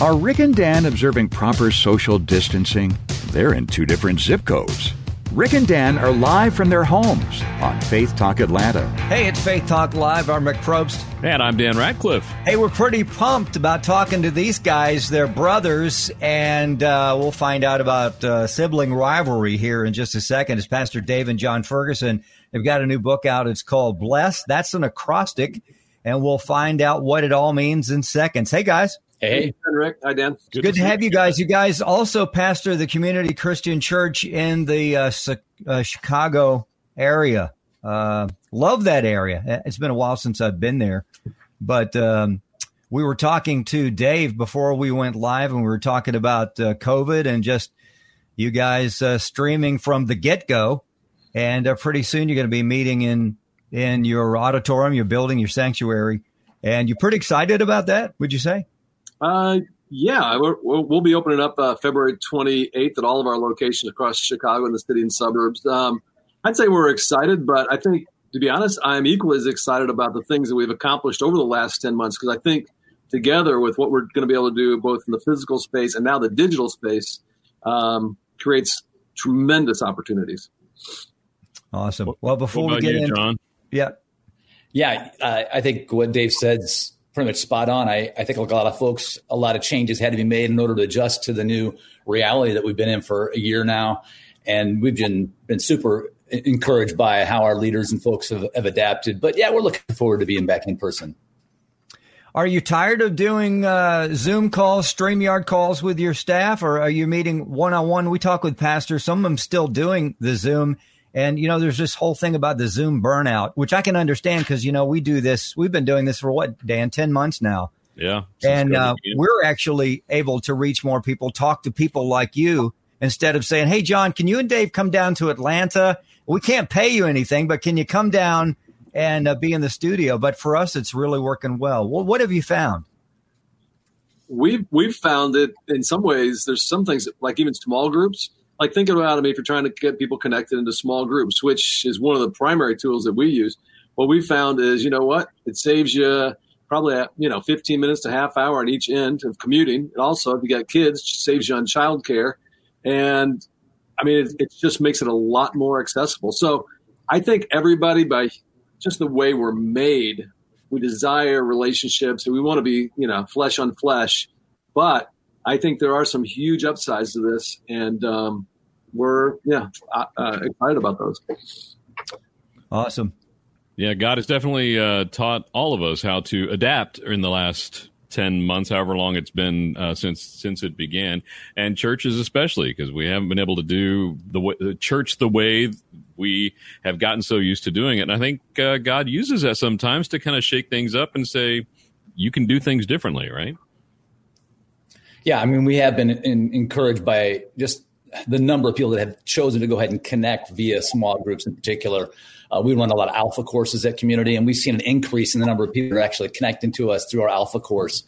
Are Rick and Dan observing proper social distancing? They're in two different zip codes. Rick and Dan are live from their homes on Faith Talk Atlanta. Hey, it's Faith Talk Live. I'm Rick Probst. And I'm Dan Ratcliffe. Hey, we're pretty pumped about talking to these guys. They're brothers, and uh, we'll find out about uh, sibling rivalry here in just a second. It's Pastor Dave and John Ferguson. They've got a new book out. It's called Bless. That's an acrostic, and we'll find out what it all means in seconds. Hey, guys. Hey, Rick. Hi, Dan. Good, Good to, to have you guys. You guys also pastor the Community Christian Church in the uh, uh, Chicago area. Uh, love that area. It's been a while since I've been there, but um, we were talking to Dave before we went live, and we were talking about uh, COVID and just you guys uh, streaming from the get go. And uh, pretty soon you're going to be meeting in in your auditorium, your building, your sanctuary, and you're pretty excited about that. Would you say? Uh, yeah, we will be opening up uh, February 28th at all of our locations across Chicago and the city and suburbs. Um, I'd say we're excited, but I think, to be honest, I'm equally as excited about the things that we've accomplished over the last 10 months because I think together with what we're going to be able to do both in the physical space and now the digital space um, creates tremendous opportunities. Awesome. Well, before we get you, in, John? yeah, yeah, uh, I think what Dave said's pretty much spot on. I, I think a lot of folks, a lot of changes had to be made in order to adjust to the new reality that we've been in for a year now. And we've been, been super encouraged by how our leaders and folks have, have adapted. But yeah, we're looking forward to being back in person. Are you tired of doing uh, Zoom calls, StreamYard calls with your staff, or are you meeting one on one? We talk with pastors. Some of them still doing the Zoom and, you know, there's this whole thing about the Zoom burnout, which I can understand because, you know, we do this, we've been doing this for what, Dan, 10 months now. Yeah. And uh, we're actually able to reach more people, talk to people like you instead of saying, Hey, John, can you and Dave come down to Atlanta? We can't pay you anything, but can you come down and uh, be in the studio? But for us, it's really working well. Well, what have you found? We've, we've found that in some ways, there's some things like even small groups like thinking about it, I mean, if you're trying to get people connected into small groups, which is one of the primary tools that we use, what we found is, you know what, it saves you probably you know 15 minutes to half hour on each end of commuting. And also, if you got kids, saves you on childcare, and I mean, it, it just makes it a lot more accessible. So I think everybody, by just the way we're made, we desire relationships and we want to be, you know, flesh on flesh. But I think there are some huge upsides to this, and um, we're yeah uh, uh, excited about those. Awesome. Yeah, God has definitely uh, taught all of us how to adapt in the last ten months, however long it's been uh, since since it began, and churches especially because we haven't been able to do the, way, the church the way we have gotten so used to doing it. And I think uh, God uses that sometimes to kind of shake things up and say, "You can do things differently," right? Yeah, I mean, we have been in, encouraged by just the number of people that have chosen to go ahead and connect via small groups in particular. Uh, we run a lot of alpha courses at community, and we've seen an increase in the number of people that are actually connecting to us through our alpha course.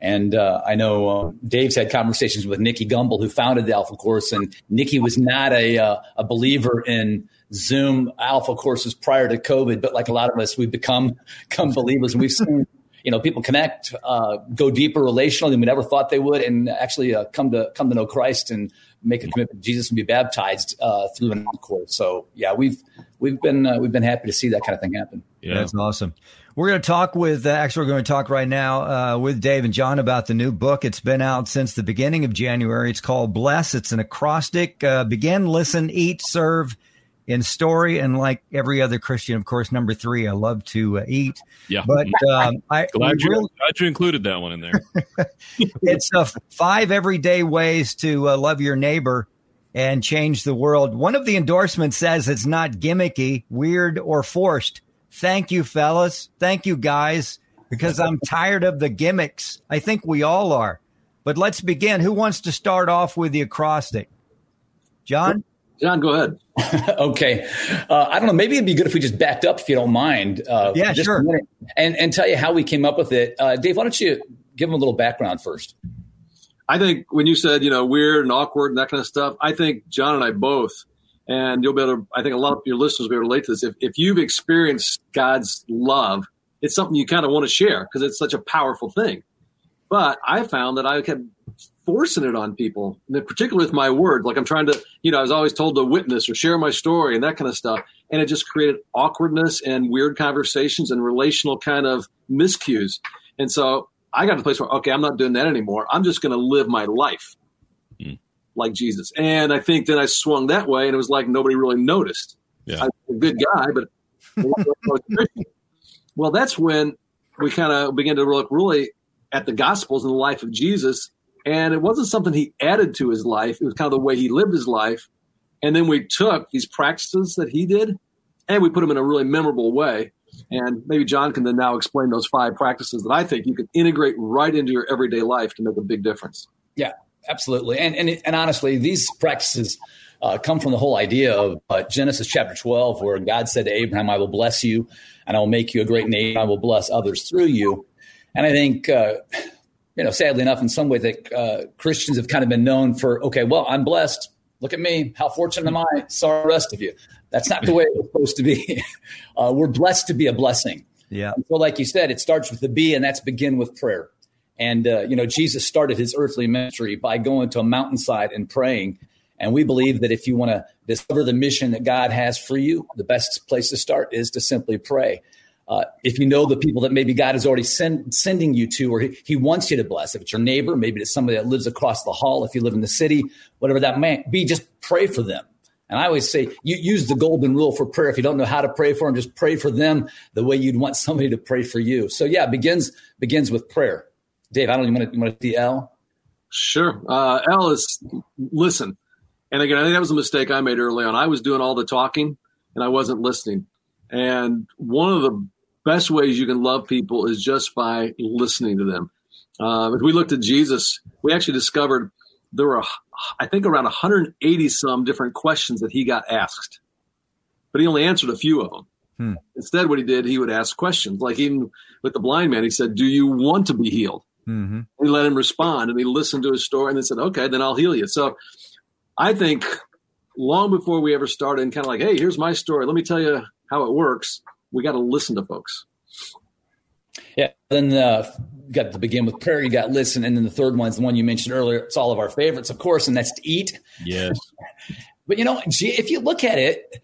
And uh, I know uh, Dave's had conversations with Nicky Gumbel, who founded the alpha course, and Nicky was not a, uh, a believer in Zoom alpha courses prior to COVID, but like a lot of us, we've become, become believers, and we've seen you know people connect, uh, go deeper relationally than we never thought they would, and actually uh, come to come to know Christ and make a commitment to Jesus and be baptized uh, through an encore. So yeah, we've we've been uh, we've been happy to see that kind of thing happen. Yeah, that's awesome. We're going to talk with uh, actually we're going to talk right now uh, with Dave and John about the new book. It's been out since the beginning of January. It's called Bless. It's an acrostic. Uh, begin, listen, eat, serve in story and like every other Christian, of course, number three, I love to uh, eat. Yeah. But um, I glad you, really, glad you included that one in there. it's uh, five everyday ways to uh, love your neighbor and change the world. One of the endorsements says it's not gimmicky, weird, or forced. Thank you, fellas. Thank you, guys, because I'm tired of the gimmicks. I think we all are. But let's begin. Who wants to start off with the acrostic? John? John, go ahead. okay. Uh, I don't know. Maybe it'd be good if we just backed up, if you don't mind. Uh, yeah, sure. And, and tell you how we came up with it. Uh, Dave, why don't you give them a little background first? I think when you said, you know, weird and awkward and that kind of stuff, I think John and I both, and you'll be able to, I think a lot of your listeners will be able to relate to this. If, if you've experienced God's love, it's something you kind of want to share because it's such a powerful thing. But I found that I kept forcing it on people, particularly with my words. Like I'm trying to, you know, I was always told to witness or share my story and that kind of stuff. And it just created awkwardness and weird conversations and relational kind of miscues. And so I got to the place where, okay, I'm not doing that anymore. I'm just going to live my life mm. like Jesus. And I think then I swung that way and it was like nobody really noticed. Yeah. I'm a good guy, but well, that's when we kind of began to look really at the Gospels and the life of Jesus. And it wasn't something he added to his life, it was kind of the way he lived his life. And then we took these practices that he did and we put them in a really memorable way. And maybe John can then now explain those five practices that I think you can integrate right into your everyday life to make a big difference. Yeah, absolutely. And and, and honestly, these practices uh, come from the whole idea of uh, Genesis chapter 12, where God said to Abraham, I will bless you and I will make you a great nation. I will bless others through you. And I think, uh, you know, sadly enough, in some ways, that uh, Christians have kind of been known for, okay, well, I'm blessed. Look at me. How fortunate am I? Sorry, the rest of you. That's not the way it's supposed to be. Uh, we're blessed to be a blessing. Yeah. And so, like you said, it starts with the B, and that's begin with prayer. And, uh, you know, Jesus started his earthly ministry by going to a mountainside and praying. And we believe that if you want to discover the mission that God has for you, the best place to start is to simply pray. Uh, if you know the people that maybe God is already send, sending you to, or he, he, wants you to bless, if it's your neighbor, maybe it's somebody that lives across the hall, if you live in the city, whatever that may be, just pray for them. And I always say, you use the golden rule for prayer. If you don't know how to pray for them, just pray for them the way you'd want somebody to pray for you. So yeah, begins begins with prayer. Dave, I don't even want to, want to see L. Sure. Uh, L is listen. And again, I think that was a mistake I made early on. I was doing all the talking and I wasn't listening. And one of the best ways you can love people is just by listening to them. Uh, if we looked at Jesus, we actually discovered there were, I think, around 180 some different questions that he got asked, but he only answered a few of them. Hmm. Instead, what he did, he would ask questions. Like even with the blind man, he said, "Do you want to be healed?" Mm-hmm. He let him respond, and he listened to his story, and then said, "Okay, then I'll heal you." So, I think long before we ever started, and kind of like, "Hey, here's my story. Let me tell you how it works." We got to listen to folks. Yeah. Then uh, you got to begin with prayer. You got listen, and then the third one is the one you mentioned earlier. It's all of our favorites, of course, and that's to eat. Yes. but you know, if you look at it,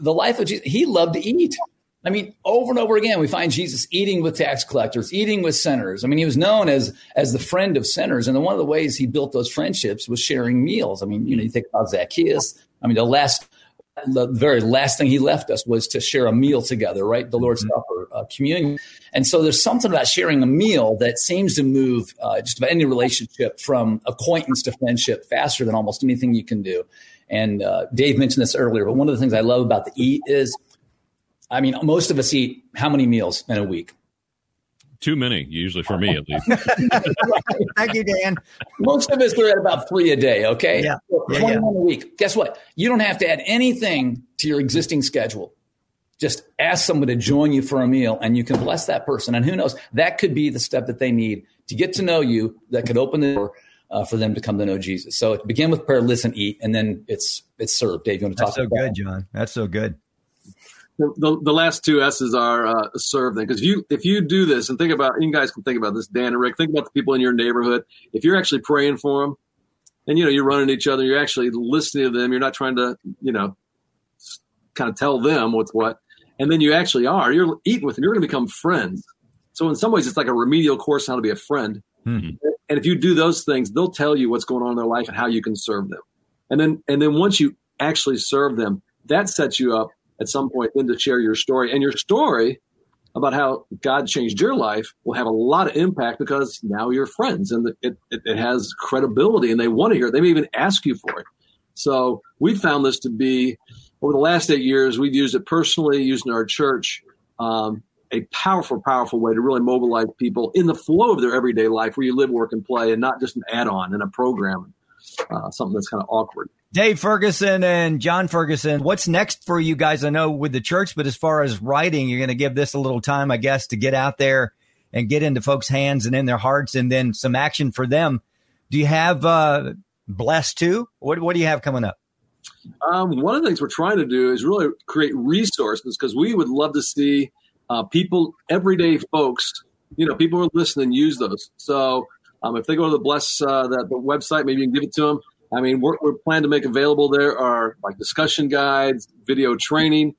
the life of Jesus, he loved to eat. I mean, over and over again, we find Jesus eating with tax collectors, eating with sinners. I mean, he was known as as the friend of sinners, and one of the ways he built those friendships was sharing meals. I mean, you know, you think about Zacchaeus. I mean, the last the very last thing he left us was to share a meal together, right? The Lord's mm-hmm. Supper, uh, communion. And so there's something about sharing a meal that seems to move uh, just about any relationship from acquaintance to friendship faster than almost anything you can do. And uh, Dave mentioned this earlier, but one of the things I love about the eat is, I mean, most of us eat how many meals in a week? too many, usually for me at least. Thank you, Dan. Most of us are at about three a day. Okay, yeah, yeah 21 yeah. a week. Guess what? You don't have to add anything to your existing schedule. Just ask someone to join you for a meal, and you can bless that person. And who knows? That could be the step that they need to get to know you. That could open the door. Uh, for them to come to know Jesus. So it begin with prayer, listen, eat, and then it's it's served. Dave, you want to talk? That's so good, John. That's so good the, the last two S's are uh, serve them because if you if you do this and think about you guys can think about this Dan and Rick think about the people in your neighborhood if you're actually praying for them and you know you're running each other you're actually listening to them you're not trying to you know kind of tell them what's what and then you actually are you're eating with them you're going to become friends so in some ways it's like a remedial course on how to be a friend mm-hmm. and if you do those things they'll tell you what's going on in their life and how you can serve them and then and then once you actually serve them that sets you up at some point then to share your story. And your story about how God changed your life will have a lot of impact because now you're friends and it, it, it has credibility and they want to hear it. They may even ask you for it. So we found this to be over the last eight years, we've used it personally, used in our church. Um, a powerful, powerful way to really mobilize people in the flow of their everyday life where you live, work, and play, and not just an add on in a program, uh, something that's kind of awkward. Dave Ferguson and John Ferguson, what's next for you guys? I know with the church, but as far as writing, you're going to give this a little time, I guess, to get out there and get into folks' hands and in their hearts and then some action for them. Do you have uh, Blessed too? What, what do you have coming up? Um, one of the things we're trying to do is really create resources because we would love to see uh, people, everyday folks, you know, people who are listening use those. So um, if they go to the Bless uh, the, the website, maybe you can give it to them. I mean, we're, we're planning to make available there are like discussion guides, video training.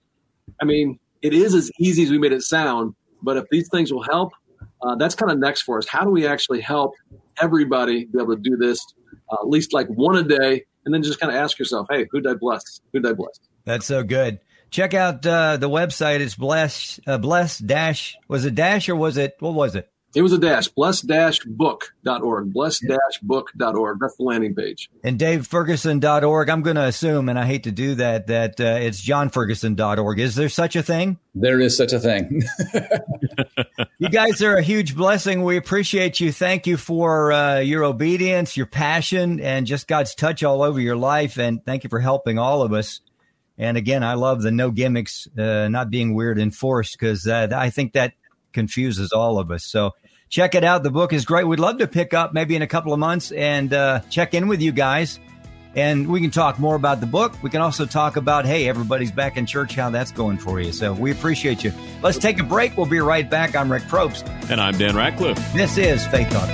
I mean, it is as easy as we made it sound, but if these things will help, uh, that's kind of next for us. How do we actually help everybody be able to do this uh, at least like one a day, and then just kind of ask yourself, hey, who did I bless? Who did I bless? That's so good. Check out uh, the website. It's bless uh, bless dash. Was it dash or was it what was it? It was a dash, bless-book.org, bless-book.org. That's the landing page. And daveferguson.org, I'm going to assume, and I hate to do that, that uh, it's johnferguson.org. Is there such a thing? There is such a thing. you guys are a huge blessing. We appreciate you. Thank you for uh, your obedience, your passion, and just God's touch all over your life. And thank you for helping all of us. And again, I love the no gimmicks, uh, not being weird and forced, because uh, I think that confuses all of us. So check it out. The book is great. We'd love to pick up maybe in a couple of months and uh, check in with you guys. And we can talk more about the book. We can also talk about, hey, everybody's back in church, how that's going for you. So we appreciate you. Let's take a break. We'll be right back. I'm Rick Probst. And I'm Dan Ratcliffe. This is Faith Talk